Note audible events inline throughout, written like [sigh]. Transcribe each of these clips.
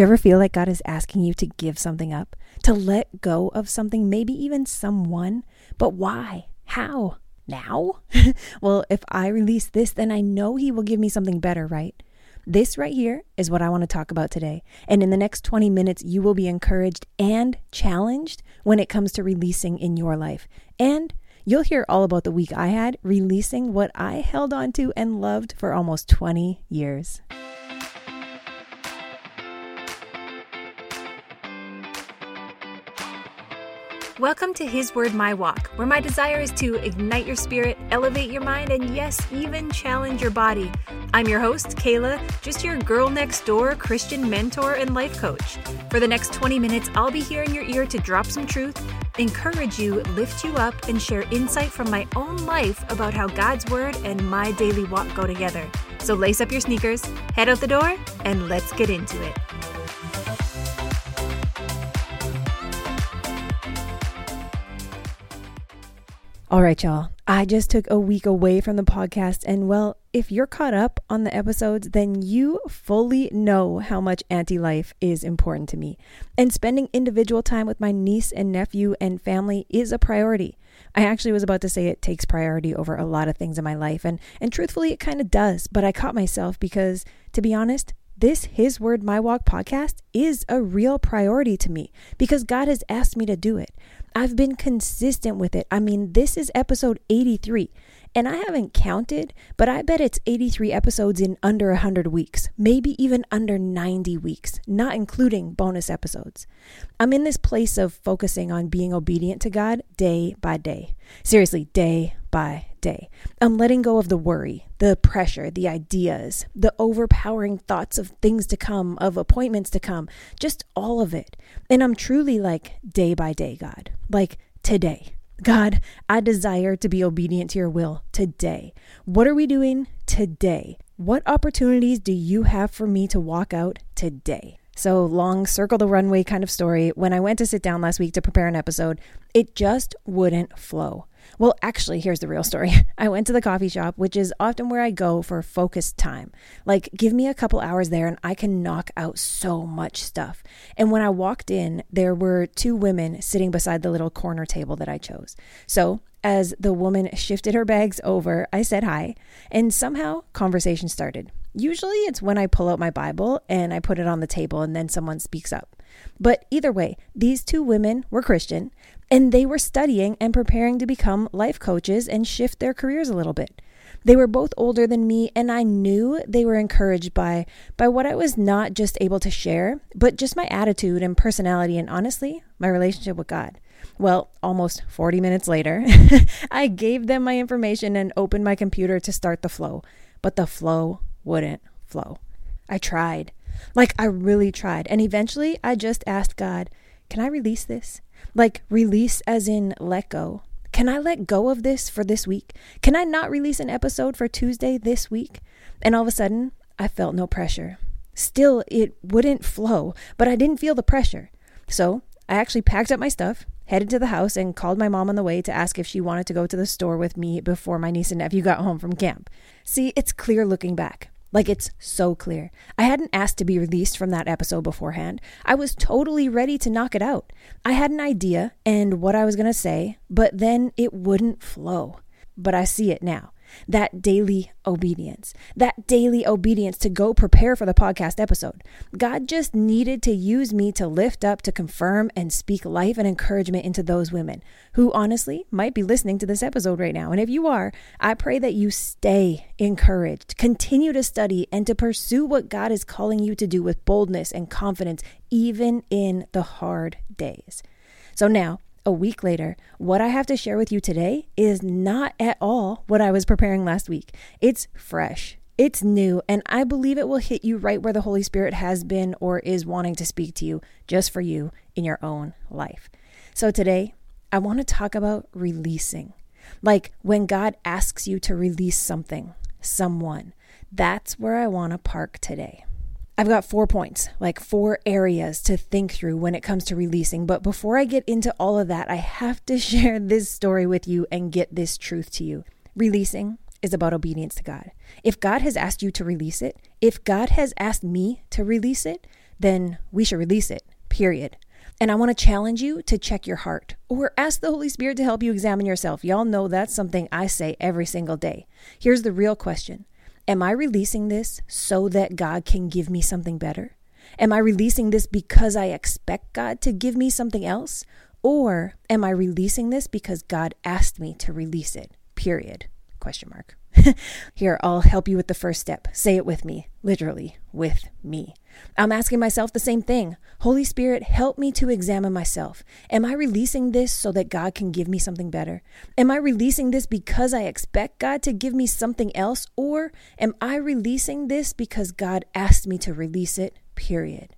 Do you ever feel like God is asking you to give something up, to let go of something, maybe even someone? But why? How? Now? [laughs] well, if I release this, then I know He will give me something better, right? This right here is what I want to talk about today. And in the next 20 minutes, you will be encouraged and challenged when it comes to releasing in your life. And you'll hear all about the week I had releasing what I held on to and loved for almost 20 years. Welcome to His Word My Walk, where my desire is to ignite your spirit, elevate your mind, and yes, even challenge your body. I'm your host, Kaela, just your girl next door Christian mentor and life coach. For the next 20 minutes, I'll be here in your ear to drop some truth, encourage you, lift you up, and share insight from my own life about how God's Word and my daily walk go together. So lace up your sneakers, head out the door, and let's get into it. All right, y'all. I just took a week away from the podcast, and well, if you're caught up on the episodes, then you fully know how much auntie life is important to me. And spending individual time with my niece and nephew and family is a priority. I actually was about to say it takes priority over a lot of things in my life, and, and truthfully, it kind of does. But I caught myself because, to be honest, this His Word My Walk podcast is a real priority to me because God has asked me to do it. I've been consistent with it. I mean, this is episode 83. And I haven't counted, but I bet it's 83 episodes in under 100 weeks, maybe even under 90 weeks, not including bonus episodes. I'm in this place of focusing on being obedient to God day by day. Seriously, day by day. I'm letting go of the worry, the pressure, the ideas, the overpowering thoughts of things to come, of appointments to come, just all of it. And I'm truly like day by day, God, like today. God, I desire to be obedient to your will today. What are we doing today? What opportunities do you have for me to walk out today? So, long circle the runway kind of story. When I went to sit down last week to prepare an episode, it just wouldn't flow. Well, actually, here's the real story. [laughs] I went to the coffee shop, which is often where I go for focused time. Like, give me a couple hours there and I can knock out so much stuff. And when I walked in, there were two women sitting beside the little corner table that I chose. So, as the woman shifted her bags over, I said hi, and somehow conversation started. Usually it's when I pull out my Bible and I put it on the table and then someone speaks up. But either way, these two women were Christian and they were studying and preparing to become life coaches and shift their careers a little bit. They were both older than me and I knew they were encouraged by by what I was not just able to share, but just my attitude and personality and honestly, my relationship with God. Well, almost 40 minutes later, [laughs] I gave them my information and opened my computer to start the flow, but the flow wouldn't flow. I tried. Like, I really tried. And eventually, I just asked God, can I release this? Like, release as in let go. Can I let go of this for this week? Can I not release an episode for Tuesday this week? And all of a sudden, I felt no pressure. Still, it wouldn't flow, but I didn't feel the pressure. So I actually packed up my stuff, headed to the house, and called my mom on the way to ask if she wanted to go to the store with me before my niece and nephew got home from camp. See, it's clear looking back. Like it's so clear. I hadn't asked to be released from that episode beforehand. I was totally ready to knock it out. I had an idea and what I was going to say, but then it wouldn't flow. But I see it now that daily obedience, that daily obedience to go prepare for the podcast episode. God just needed to use me to lift up, to confirm, and speak life and encouragement into those women who honestly might be listening to this episode right now. And if you are, I pray that you stay encouraged, continue to study, and to pursue what God is calling you to do with boldness and confidence, even in the hard days. So now, a week later, what I have to share with you today is not at all what I was preparing last week. It's fresh, it's new, and I believe it will hit you right where the Holy Spirit has been or is wanting to speak to you just for you in your own life. So today, I want to talk about releasing. Like when God asks you to release something, someone, that's where I want to park today. I've got four points, like four areas to think through when it comes to releasing. But before I get into all of that, I have to [laughs] share this story with you and get this truth to you. Releasing is about obedience to God. If God has asked you to release it, if God has asked me to release it, then we should release it, period. And I want to challenge you to check your heart or ask the Holy Spirit to help you examine yourself. Y'all know that's something I say every single day. Here's the real question Am I releasing this so that God can give me something better? Am I releasing this because I expect God to give me something else? Or am I releasing this because God asked me to release it? Period. Question mark. [laughs] Here, I'll help you with the first step. Say it with me, literally, with me. I'm asking myself the same thing. Holy Spirit, help me to examine myself. Am I releasing this so that God can give me something better? Am I releasing this because I expect God to give me something else? Or am I releasing this because God asked me to release it? Period.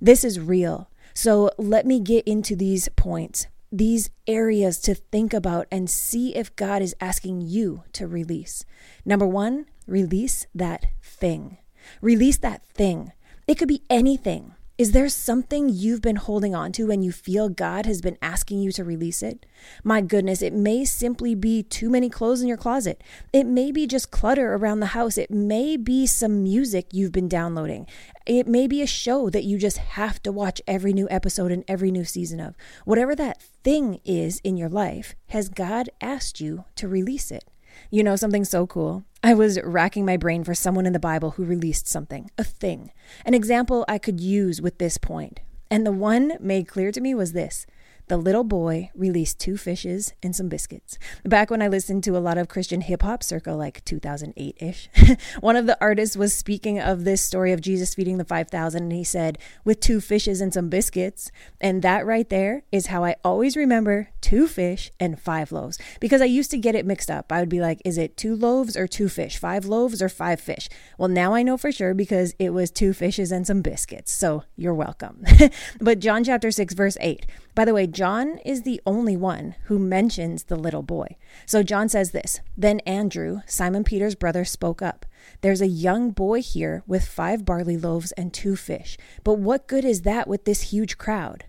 This is real. So let me get into these points these areas to think about and see if God is asking you to release. Number one, release that thing. Release that thing. It could be anything. Is there something you've been holding on to and you feel God has been asking you to release it? My goodness, it may simply be too many clothes in your closet. It may be just clutter around the house. It may be some music you've been downloading. It may be a show that you just have to watch every new episode and every new season of. Whatever that thing is in your life, has God asked you to release it? You know, something so cool. I was racking my brain for someone in the Bible who released something, a thing, an example I could use with this point. And the one made clear to me was this the little boy released two fishes and some biscuits. Back when I listened to a lot of Christian hip hop, circa like 2008 ish, [laughs] one of the artists was speaking of this story of Jesus feeding the 5,000, and he said, with two fishes and some biscuits. And that right there is how I always remember two fish and five loaves because I used to get it mixed up. I would be like, is it two loaves or two fish? Five loaves or five fish? Well, now I know for sure because it was two fishes and some biscuits. So you're welcome. [laughs] but John chapter 6, verse 8. By the way, John is the only one who mentions the little boy. So John says this Then Andrew, Simon Peter's brother, spoke up. There's a young boy here with five barley loaves and two fish. But what good is that with this huge crowd?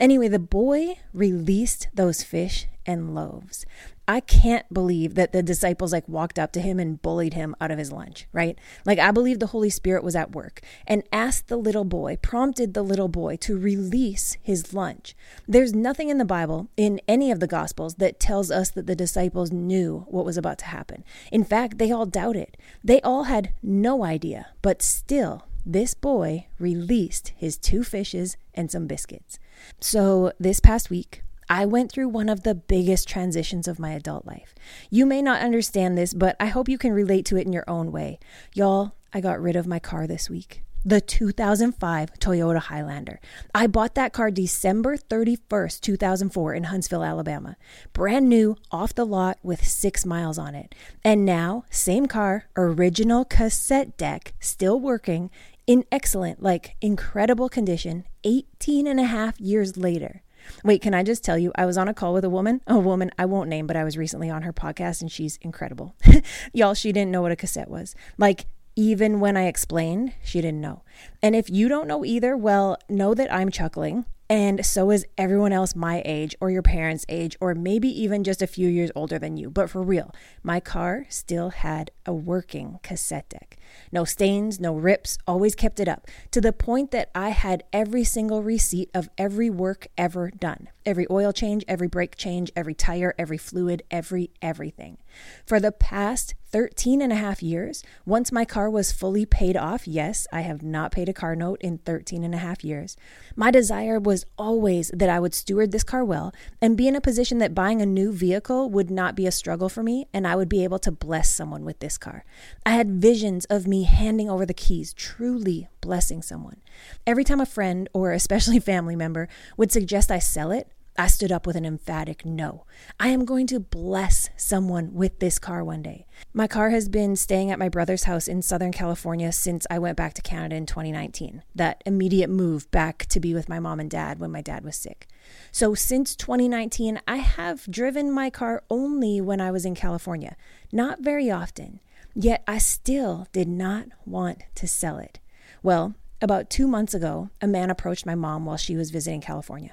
Anyway, the boy released those fish and loaves. I can't believe that the disciples like walked up to him and bullied him out of his lunch, right? Like I believe the Holy Spirit was at work and asked the little boy, prompted the little boy to release his lunch. There's nothing in the Bible in any of the gospels that tells us that the disciples knew what was about to happen. In fact, they all doubted. They all had no idea, but still this boy released his two fishes and some biscuits. So, this past week, I went through one of the biggest transitions of my adult life. You may not understand this, but I hope you can relate to it in your own way. Y'all, I got rid of my car this week. The 2005 Toyota Highlander. I bought that car December 31st, 2004, in Huntsville, Alabama. Brand new, off the lot, with six miles on it. And now, same car, original cassette deck, still working, in excellent, like incredible condition, 18 and a half years later. Wait, can I just tell you? I was on a call with a woman, a woman I won't name, but I was recently on her podcast and she's incredible. [laughs] Y'all, she didn't know what a cassette was. Like, even when I explained, she didn't know. And if you don't know either, well, know that I'm chuckling. And so is everyone else my age or your parents' age, or maybe even just a few years older than you. But for real, my car still had a working cassette deck. No stains, no rips, always kept it up to the point that I had every single receipt of every work ever done every oil change, every brake change, every tire, every fluid, every everything. For the past 13 and a half years, once my car was fully paid off, yes, I have not paid a car note in 13 and a half years. My desire was always that I would steward this car well and be in a position that buying a new vehicle would not be a struggle for me and I would be able to bless someone with this car. I had visions of me handing over the keys, truly blessing someone. Every time a friend or especially [laughs] family member would suggest I sell it, I stood up with an emphatic no. I am going to bless someone with this car one day. My car has been staying at my brother's house in Southern California since I went back to Canada in 2019. That immediate move back to be with my mom and dad when my dad was sick. So since 2019, I have driven my car only when I was in California, not very often. Yet I still did not want to sell it. Well, about two months ago, a man approached my mom while she was visiting California.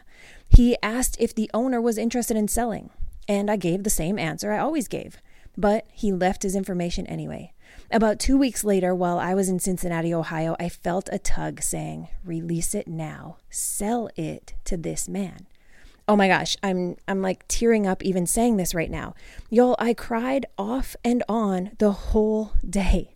He asked if the owner was interested in selling, and I gave the same answer I always gave. But he left his information anyway. About two weeks later, while I was in Cincinnati, Ohio, I felt a tug saying, Release it now, sell it to this man. Oh my gosh, I'm I'm like tearing up even saying this right now. Y'all, I cried off and on the whole day.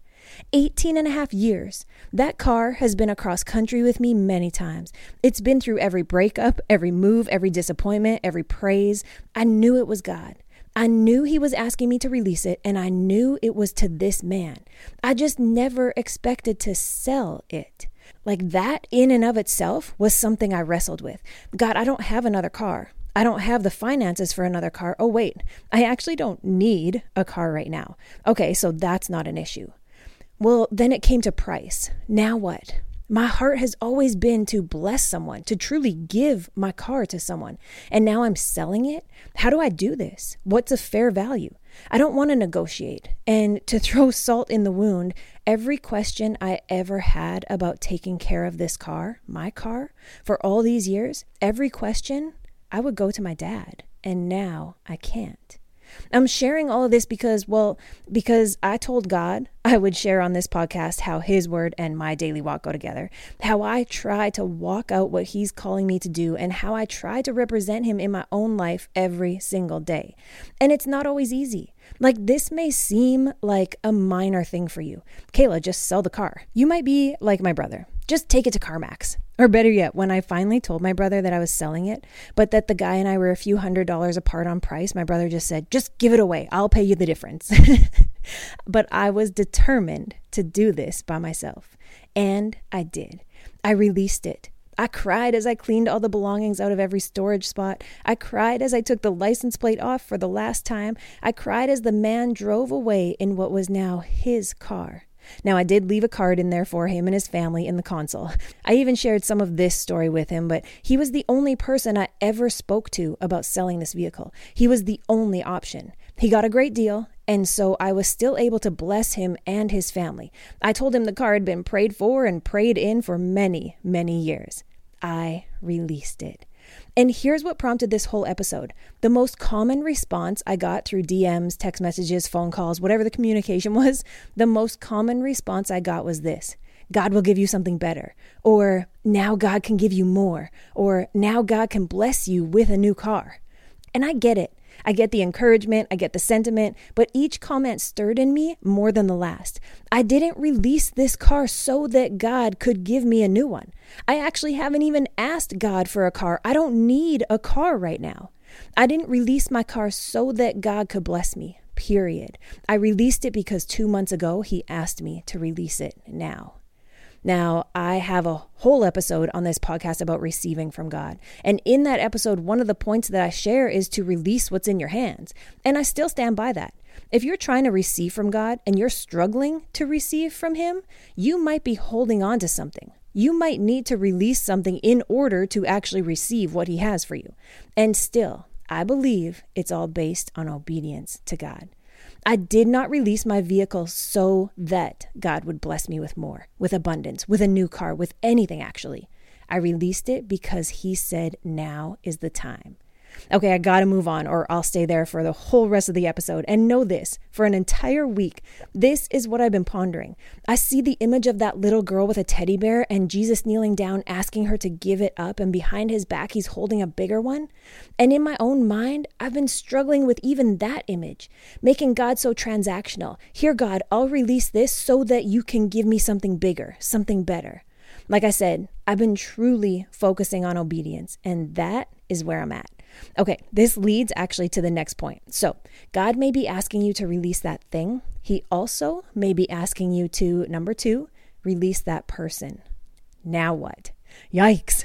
18 and a half years. That car has been across country with me many times. It's been through every breakup, every move, every disappointment, every praise. I knew it was God. I knew he was asking me to release it, and I knew it was to this man. I just never expected to sell it. Like that, in and of itself, was something I wrestled with. God, I don't have another car. I don't have the finances for another car. Oh, wait, I actually don't need a car right now. Okay, so that's not an issue. Well, then it came to price. Now what? My heart has always been to bless someone, to truly give my car to someone. And now I'm selling it? How do I do this? What's a fair value? I don't want to negotiate. And to [laughs] throw salt in the wound, every question I ever had about taking care of this car, my car, for all these years, every question, I would go to my dad. And now I can't. I'm sharing all of this because, well, because I told God [laughs] I would share on this podcast how His word and my daily walk go together, how I try to walk out what He's calling me to do, and how I try to represent Him in my own life every single day. And it's not always easy. Like, this may seem like a minor thing for you. Kaela, just sell the car. You might be like my brother. Just take it to CarMax. Or better yet, when I finally told my brother that I was selling it, but that the guy and I were a few hundred dollars apart on price, my brother just said, Just give it away. I'll pay you the difference. [laughs] but I was determined to do this by myself. And I did. I released it. I cried as I cleaned all the belongings out of every storage spot. I cried as I took the license plate off for the last time. I cried as the man drove away in what was now his car. Now, I did leave a card in there for him and his family in the console. I even shared some of this story with him, but he was the only person I ever spoke to about selling this vehicle. He was the only option. He got a great deal, and so I was still able to bless him and his family. I told him the car had been prayed for and prayed in for many, many years. I released it. And here's what prompted this whole episode. The most common response I got through DMs, text messages, phone calls, whatever the communication [laughs] was, the most common response I got was this God will give you something better. Or now God can give you more. Or now God can bless you with a new car. And I get it. I get the encouragement, I get the sentiment, but each comment stirred in me more than the last. I didn't release this car so that God could give me a new one. I actually haven't even asked God for a car. I don't need a car right now. I didn't release my car so that God could bless me, period. I released it because two months ago He asked me to release it now. Now, I have a whole episode on this podcast about receiving from God. And in that episode, one of the points that I share is to release what's in your hands. And I still stand by that. If you're trying to receive from God and you're struggling to receive from Him, you might be holding on to something. You might need to release something in order to actually receive what He has for you. And still, I believe it's all based on obedience to God. I did not release my vehicle so that God would bless me with more, with abundance, with a new car, with anything actually. I released it because He said, now is the time. Okay, I gotta move on, or I'll stay there for the whole rest of the episode. And know this for an entire week, this is what I've been pondering. I see the image of that little girl with a teddy bear and Jesus kneeling down, asking her to give it up, and behind his back, he's holding a bigger one. And in my own mind, I've been struggling with even that image, making God so transactional. Here, God, I'll release this so that you can give me something bigger, something better. Like I said, I've been truly focusing on obedience, and that is where I'm at. Okay, this leads actually to the next point. So, God may be asking you to release that thing. He also may be asking you to, number two, release that person. Now what? Yikes.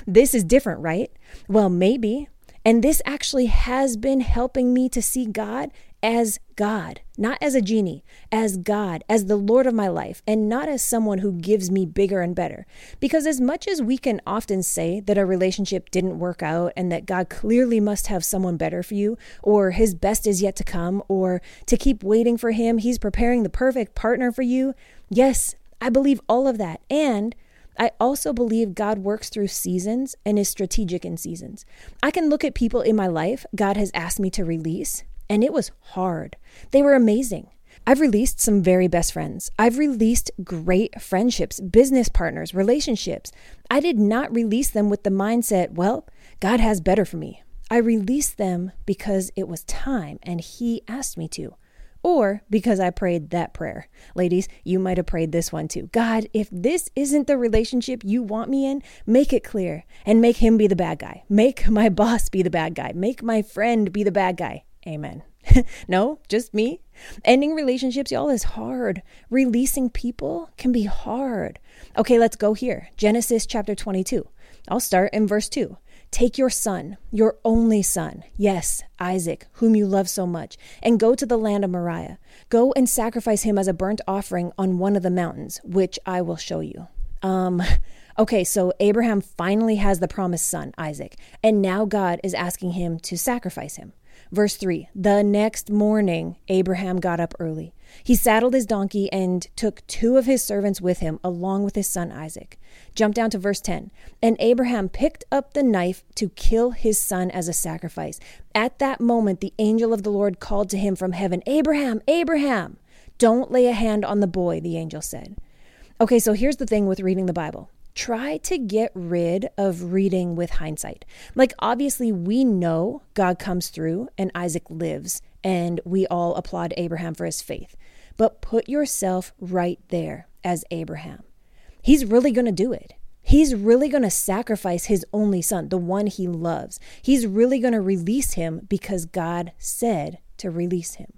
[laughs] this is different, right? Well, maybe. And this actually has been helping me to see God as God, not as a genie, as God, as the Lord of my life, and not as someone who gives me bigger and better. Because as much as we can often say that a relationship didn't work out and that God clearly must have someone better for you, or his best is yet to come, or to keep waiting for him, he's preparing the perfect partner for you, yes, I believe all of that. And I also believe God works through seasons and is strategic in seasons. I can look at people in my life God has asked me to release and it was hard. They were amazing. I've released some very best friends. I've released great friendships, business partners, relationships. I did not release them with the mindset, well, God has better for me. I released them because it was time and He asked me to or because I prayed that prayer. Ladies, you might have prayed this one too. God, if this isn't the relationship you want me in, make it clear and make him be the bad guy. Make my [laughs] boss be the bad guy. Make my friend be the bad guy. Amen. [laughs] no, just me. Ending relationships, y'all, is hard. Releasing people can be hard. Okay, let's go here. Genesis chapter 22. I'll start in verse 2. Take your son, your only son, yes, Isaac, whom you love so much, and go to the land of Moriah. Go and sacrifice him as a burnt offering on one of the mountains, which I will show you. Um, [laughs] okay, so Abraham finally has the promised son, Isaac, and now God is asking him to sacrifice him. Verse 3 The next morning, Abraham got up early. He saddled his donkey and took two of his servants with him, along with his son Isaac. Jump down to verse 10. And Abraham picked up the knife to kill his son as a sacrifice. At that moment, the angel of the Lord called to him from heaven Abraham, Abraham! Don't lay a hand on the boy, the angel said. Okay, so here's the thing with reading the Bible try to get rid of reading with hindsight. Like, obviously, we know God comes through and Isaac lives, and we all applaud Abraham for his faith. But put yourself right there as Abraham. He's really going to do it. He's really going to sacrifice his only son, the one he loves. He's really going to release him because God said to release him.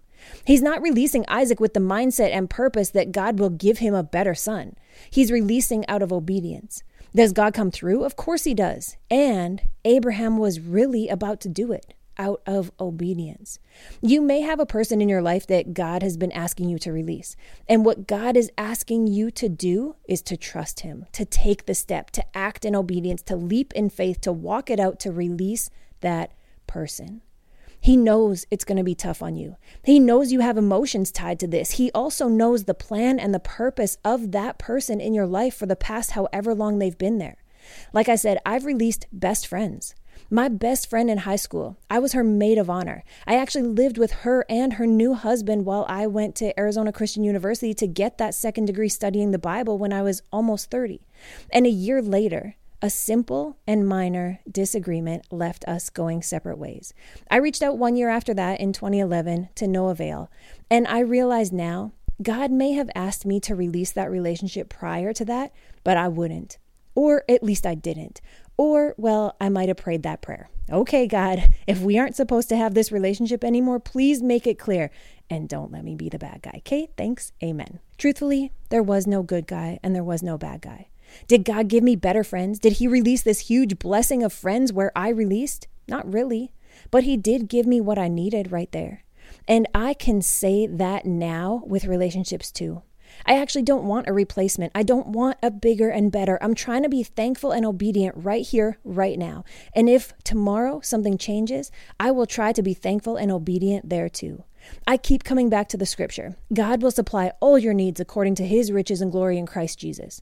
He's not releasing Isaac with the mindset and purpose that God will give him a better son. He's releasing out of obedience. Does God come through? Of course he does. And Abraham was really about to do it out of obedience. You may have a person in your life that God has been asking you to release. And what God is asking you to do is to trust Him, to take the step, to act in obedience, to leap in faith, to walk it out, to release that person. He knows it's going to be tough on you. He knows you have emotions tied to this. He also knows the plan and the purpose of that person in your life for the past however long they've been there. Like I said, I've released best friends. My best friend in high school, I was her maid of honor. I actually lived with her and her new husband while I went to Arizona Christian University to get that second degree studying the Bible when I was almost 30. And a year later, a simple and minor disagreement left us going separate ways. I reached out one year after that in 2011 to no avail, and I realize now God may have asked me to release that relationship prior to that, but I wouldn't. Or at least I didn't. Or, well, I might have prayed that prayer. Okay, God, if we aren't supposed to have this relationship anymore, please make it clear and don't let me be the bad guy. Okay, thanks. Amen. Truthfully, there was no good guy and there was no bad guy. Did God give me better friends? Did He release this huge blessing of friends where I released? Not really. But He did give me what I needed right there. And I can say that now with relationships too. I actually don't want a replacement. I don't want a bigger and better. I'm trying to be thankful and obedient right here, right now. And if tomorrow something changes, I will try to be thankful and obedient there too. I keep coming back to the scripture God will supply all your needs according to his riches and glory in Christ Jesus.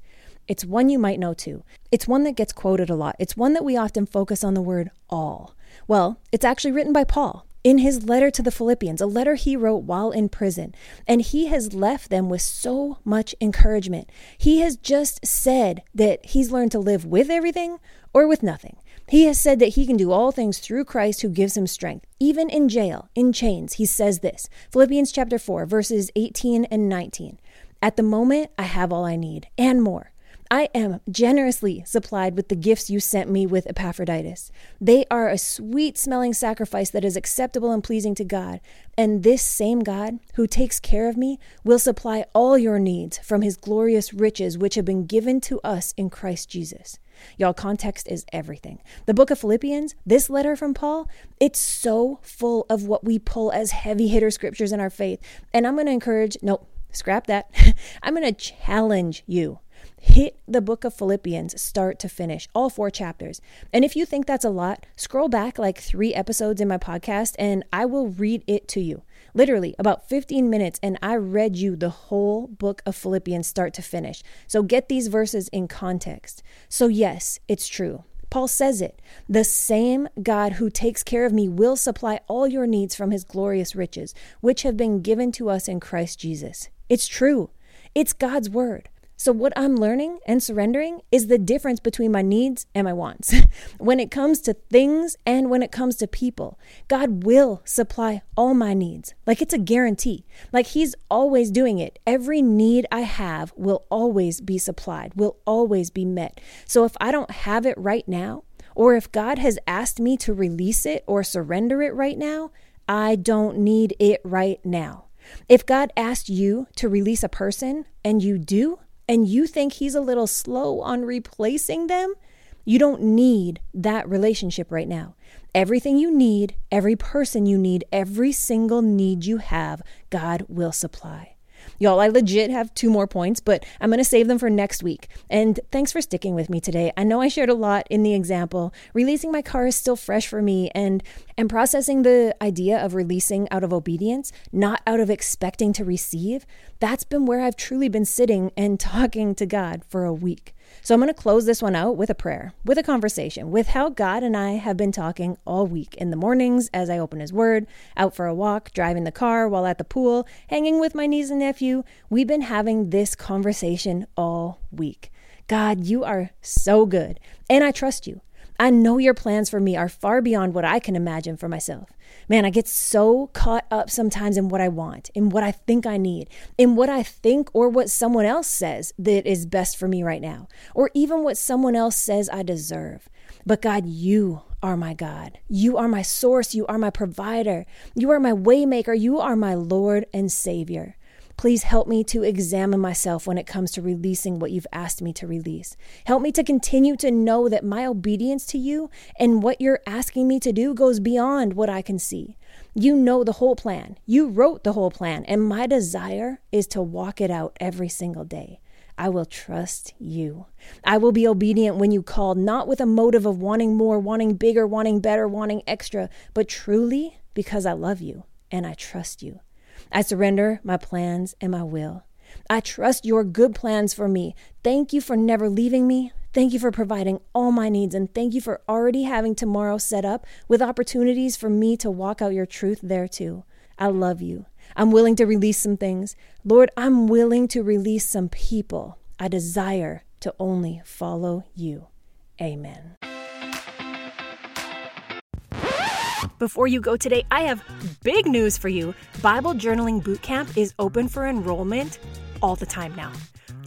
It's one you might know too. It's one that gets quoted a lot. It's one that we often focus on the word all. Well, it's actually written by Paul in his letter to the Philippians, a letter he wrote while in prison. And he has left them with so much encouragement. He has just said that he's learned to live with everything or with nothing. He has said that he can do all things through Christ who gives him strength. Even in jail, in chains, he says this Philippians chapter 4, verses 18 and 19. At the moment, I have all I need and more. I am generously supplied with the gifts you sent me with Epaphroditus. They are a sweet smelling sacrifice that is acceptable and pleasing to God. And this same God, who takes care of me, will supply all your needs from his glorious riches, which have been given to us in Christ Jesus. Y'all, context is everything. The book of Philippians, this letter from Paul, it's so full of what we pull as heavy hitter scriptures in our faith. And I'm going to encourage, nope, scrap that. [laughs] I'm going to challenge you hit the book of Philippians start to finish, all four chapters. And if you think that's a lot, scroll back like three episodes in my podcast and I will read it to you. Literally about 15 minutes, and I read you the whole book of Philippians start to finish. So get these verses in context. So, yes, it's true. Paul says it the same God who takes care of me will supply all your needs from his glorious riches, which have been given to us in Christ Jesus. It's true, it's God's word. So, what I'm learning and surrendering is the difference between my needs and my wants. [laughs] when it comes to things and when it comes to people, God will supply all my needs. Like it's a guarantee. Like He's always doing it. Every need I have will always be supplied, will always be met. So, if I don't have it right now, or if God has asked me to release it or surrender it right now, I don't need it right now. If God asked you to release a person and you do, and you think he's a little slow on replacing them, you don't need that relationship right now. Everything you need, every person you need, every single need you have, God will supply. Y'all, I legit have two more points, but I'm going to save them for next week. And thanks for sticking with me today. I know I shared a lot in the example. Releasing my car is still fresh for me and and processing the idea of releasing out of obedience, not out of expecting to receive. That's been where I've truly been sitting and [laughs] talking to God for a week. So I'm going to close this one out with a prayer, with a conversation, with how God and I have been talking all week in the mornings as I open His Word, out for a walk, driving the car, while at the pool, hanging with my niece and nephew. We've been having this conversation all week. God, you are so good, and I trust you. I know your plans for me are far beyond what I can imagine for myself. Man, I get so caught up sometimes in what I want, in what I think I need, in what I think or what someone else says that is best for me right now, or even what someone else says I deserve. But God, you are my God. You are my source. You are my provider. You are my waymaker. You are my Lord and Savior. Please help me to examine myself when it comes to releasing what you've asked me to release. Help me to continue to know that my obedience to you and what you're asking me to do goes beyond what I can see. You know the whole plan. You wrote the whole plan, and my desire is to walk it out every single day. I will trust you. I will be obedient when you call, not with a motive of wanting more, wanting bigger, wanting better, wanting extra, but truly because I love you and I trust you. I surrender my plans and my will. I trust your good plans for me. Thank you for never leaving me. Thank you for providing all my needs. And thank you for already having tomorrow set up with opportunities for me to walk out your truth there too. I love you. I'm willing to release some things. Lord, I'm willing to release some people. I desire to only follow you. Amen. Before you go today, I have big news for you. Bible Journaling Bootcamp is open for enrollment all the time now.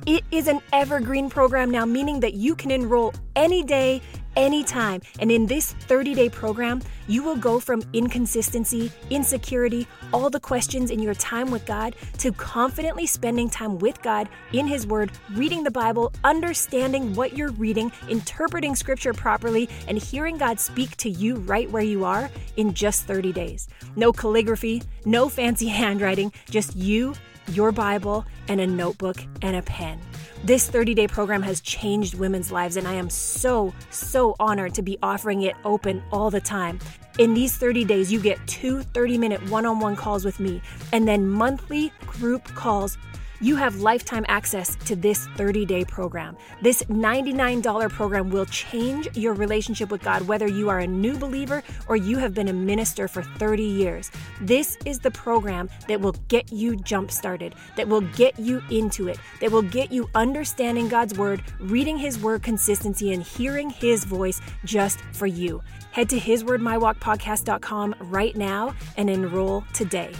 It is an evergreen program now, meaning that you can enroll any day, anytime. And in this 30 day program, you will go from inconsistency, insecurity, all the questions in your time with God to confidently spending time with God in His Word, reading the Bible, understanding what you're reading, interpreting Scripture properly, and hearing God speak to you right where you are in just 30 days. No calligraphy, no fancy [laughs] handwriting, just you, your Bible, and a notebook and a pen. This 30 day program has changed women's lives, and I am so, so honored to be offering it open all the time. In these 30 days, you get two 30 minute one on one calls with me, and then monthly group calls you have lifetime access to this 30 day program. This $99 program will change your relationship with God, whether you are a new believer or you have been a minister for 30 years. This is the program that will get you jump started, that will get you into it, that will get you understanding God's word, reading His word consistency, and hearing His voice just for you. Head to hiswordmywalkpodcast.com right now and enroll today.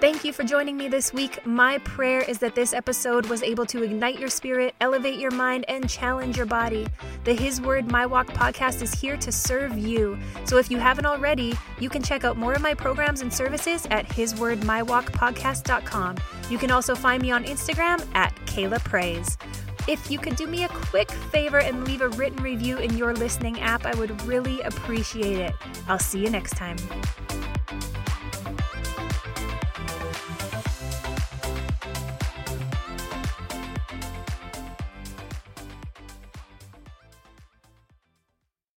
Thank you for joining me this week. My prayer is that this episode was able to ignite your spirit, elevate your mind, and challenge your body. The His Word My Walk podcast is here to serve you. So if you haven't already, you can check out more of my programs and services at hiswordmywalkpodcast.com. You can also find me on Instagram at Kaela Praise. If you could do me a quick favor and leave a written review in your listening app, I would really appreciate it. I'll see you next time.